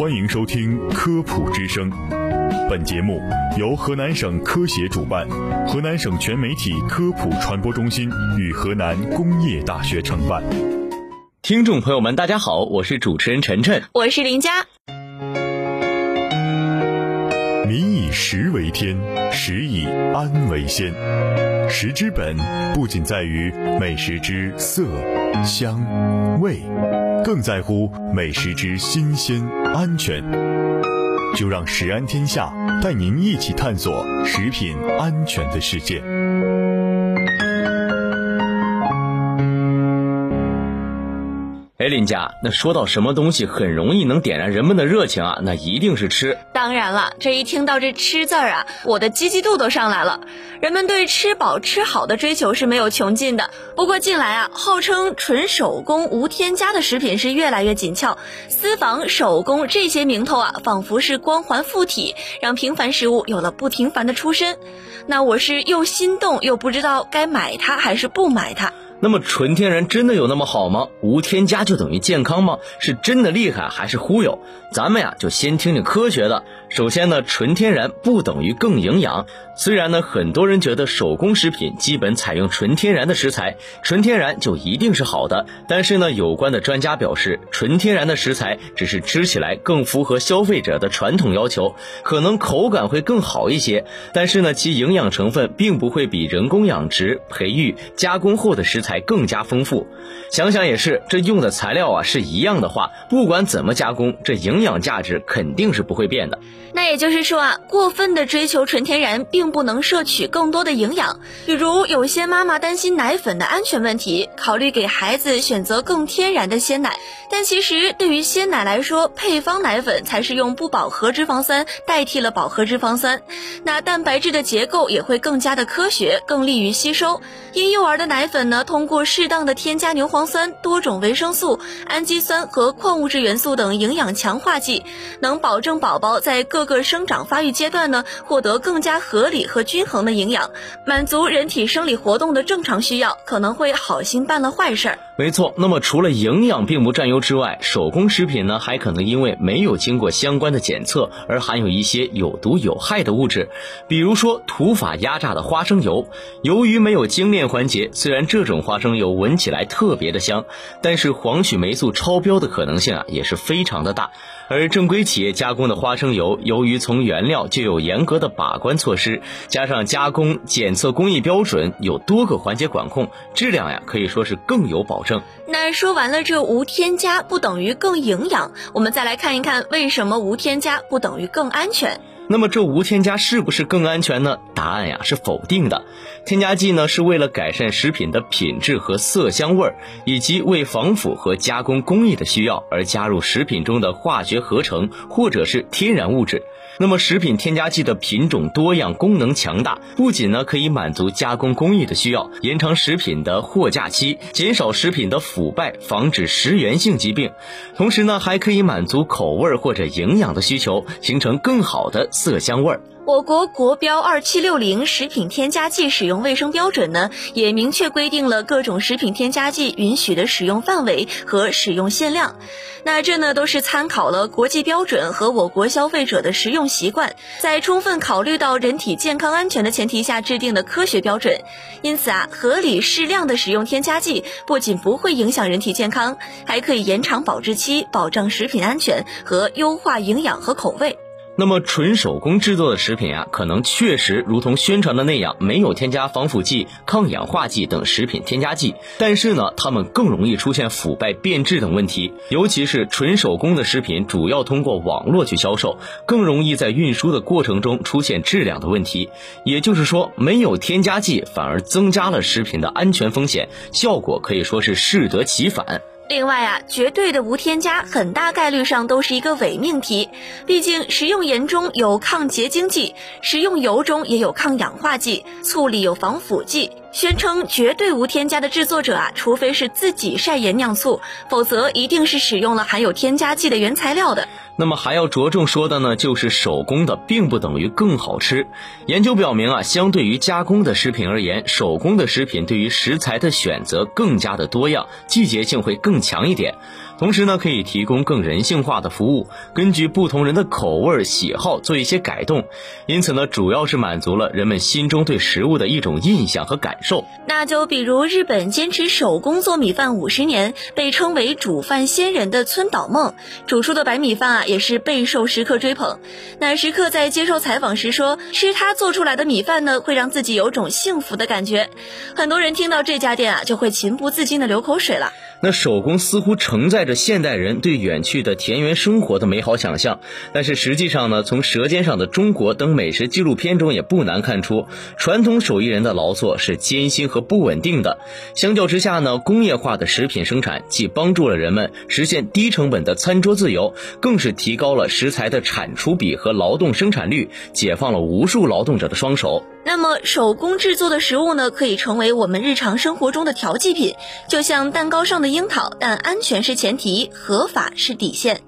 欢迎收听《科普之声》，本节目由河南省科协主办，河南省全媒体科普传播中心与河南工业大学承办。听众朋友们，大家好，我是主持人晨晨，我是林佳。民以食为天，食以安为先。食之本不仅在于美食之色、香、味，更在乎美食之新鲜、安全。就让食安天下带您一起探索食品安全的世界。哎，林佳，那说到什么东西很容易能点燃人们的热情啊，那一定是吃。当然了，这一听到这吃字儿啊，我的积极度都上来了。人们对吃饱吃好的追求是没有穷尽的。不过近来啊，号称纯手工无添加的食品是越来越紧俏，私房手工这些名头啊，仿佛是光环附体，让平凡食物有了不平凡的出身。那我是又心动又不知道该买它还是不买它。那么纯天然真的有那么好吗？无添加就等于健康吗？是真的厉害还是忽悠？咱们呀就先听听科学的。首先呢，纯天然不等于更营养。虽然呢，很多人觉得手工食品基本采用纯天然的食材，纯天然就一定是好的。但是呢，有关的专家表示，纯天然的食材只是吃起来更符合消费者的传统要求，可能口感会更好一些。但是呢，其营养成分并不会比人工养殖、培育、加工后的食材更加丰富。想想也是，这用的材料啊是一样的话，不管怎么加工，这营养价值肯定是不会变的。那也就是说啊，过分的追求纯天然，并不能摄取更多的营养。比如有些妈妈担心奶粉的安全问题，考虑给孩子选择更天然的鲜奶。但其实对于鲜奶来说，配方奶粉才是用不饱和脂肪酸代替了饱和脂肪酸，那蛋白质的结构也会更加的科学，更利于吸收。婴幼儿的奶粉呢，通通过适当的添加牛磺酸、多种维生素、氨基酸和矿物质元素等营养强化剂，能保证宝宝在各个生长发育阶段呢，获得更加合理和均衡的营养，满足人体生理活动的正常需要，可能会好心办了坏事儿。没错，那么除了营养并不占优之外，手工食品呢还可能因为没有经过相关的检测而含有一些有毒有害的物质，比如说土法压榨的花生油，由于没有精炼环节，虽然这种花生油闻起来特别的香，但是黄曲霉素超标的可能性啊也是非常的大。而正规企业加工的花生油，由于从原料就有严格的把关措施，加上加工检测工艺标准有多个环节管控，质量呀可以说是更有保证。那说完了这无添加不等于更营养，我们再来看一看为什么无添加不等于更安全。那么这无添加是不是更安全呢？答案呀是否定的。添加剂呢是为了改善食品的品质和色香味儿，以及为防腐和加工工艺的需要而加入食品中的化学合成或者是天然物质。那么食品添加剂的品种多样、功能强大，不仅呢可以满足加工工艺的需要，延长食品的货架期，减少食品的腐败，防止食源性疾病，同时呢还可以满足口味或者营养的需求，形成更好的色香味儿。我国国标二七六零食品添加剂使用卫生标准呢，也明确规定了各种食品添加剂允许的使用范围和使用限量。那这呢都是参考了国际标准和我国消费者的食用习惯，在充分考虑到人体健康安全的前提下制定的科学标准。因此啊，合理适量的使用添加剂，不仅不会影响人体健康，还可以延长保质期，保障食品安全和优化营养和口味。那么纯手工制作的食品啊，可能确实如同宣传的那样，没有添加防腐剂、抗氧化剂等食品添加剂，但是呢，它们更容易出现腐败、变质等问题。尤其是纯手工的食品，主要通过网络去销售，更容易在运输的过程中出现质量的问题。也就是说，没有添加剂反而增加了食品的安全风险，效果可以说是适得其反。另外啊，绝对的无添加，很大概率上都是一个伪命题。毕竟食用盐中有抗结晶剂，食用油中也有抗氧化剂，醋里有防腐剂。宣称绝对无添加的制作者啊，除非是自己晒盐酿醋，否则一定是使用了含有添加剂的原材料的。那么还要着重说的呢，就是手工的并不等于更好吃。研究表明啊，相对于加工的食品而言，手工的食品对于食材的选择更加的多样，季节性会更强一点。同时呢，可以提供更人性化的服务，根据不同人的口味喜好做一些改动。因此呢，主要是满足了人们心中对食物的一种印象和感受。那就比如日本坚持手工做米饭五十年，被称为煮饭仙人的村岛梦，煮出的白米饭啊，也是备受食客追捧。那食客在接受采访时说，吃他做出来的米饭呢，会让自己有种幸福的感觉。很多人听到这家店啊，就会情不自禁的流口水了。那手工似乎承载着现代人对远去的田园生活的美好想象，但是实际上呢，从《舌尖上的中国》等美食纪录片中也不难看出，传统手艺人的劳作是艰辛和不稳定的。相较之下呢，工业化的食品生产既帮助了人们实现低成本的餐桌自由，更是提高了食材的产出比和劳动生产率，解放了无数劳动者的双手。那么，手工制作的食物呢，可以成为我们日常生活中的调剂品，就像蛋糕上的樱桃，但安全是前提，合法是底线。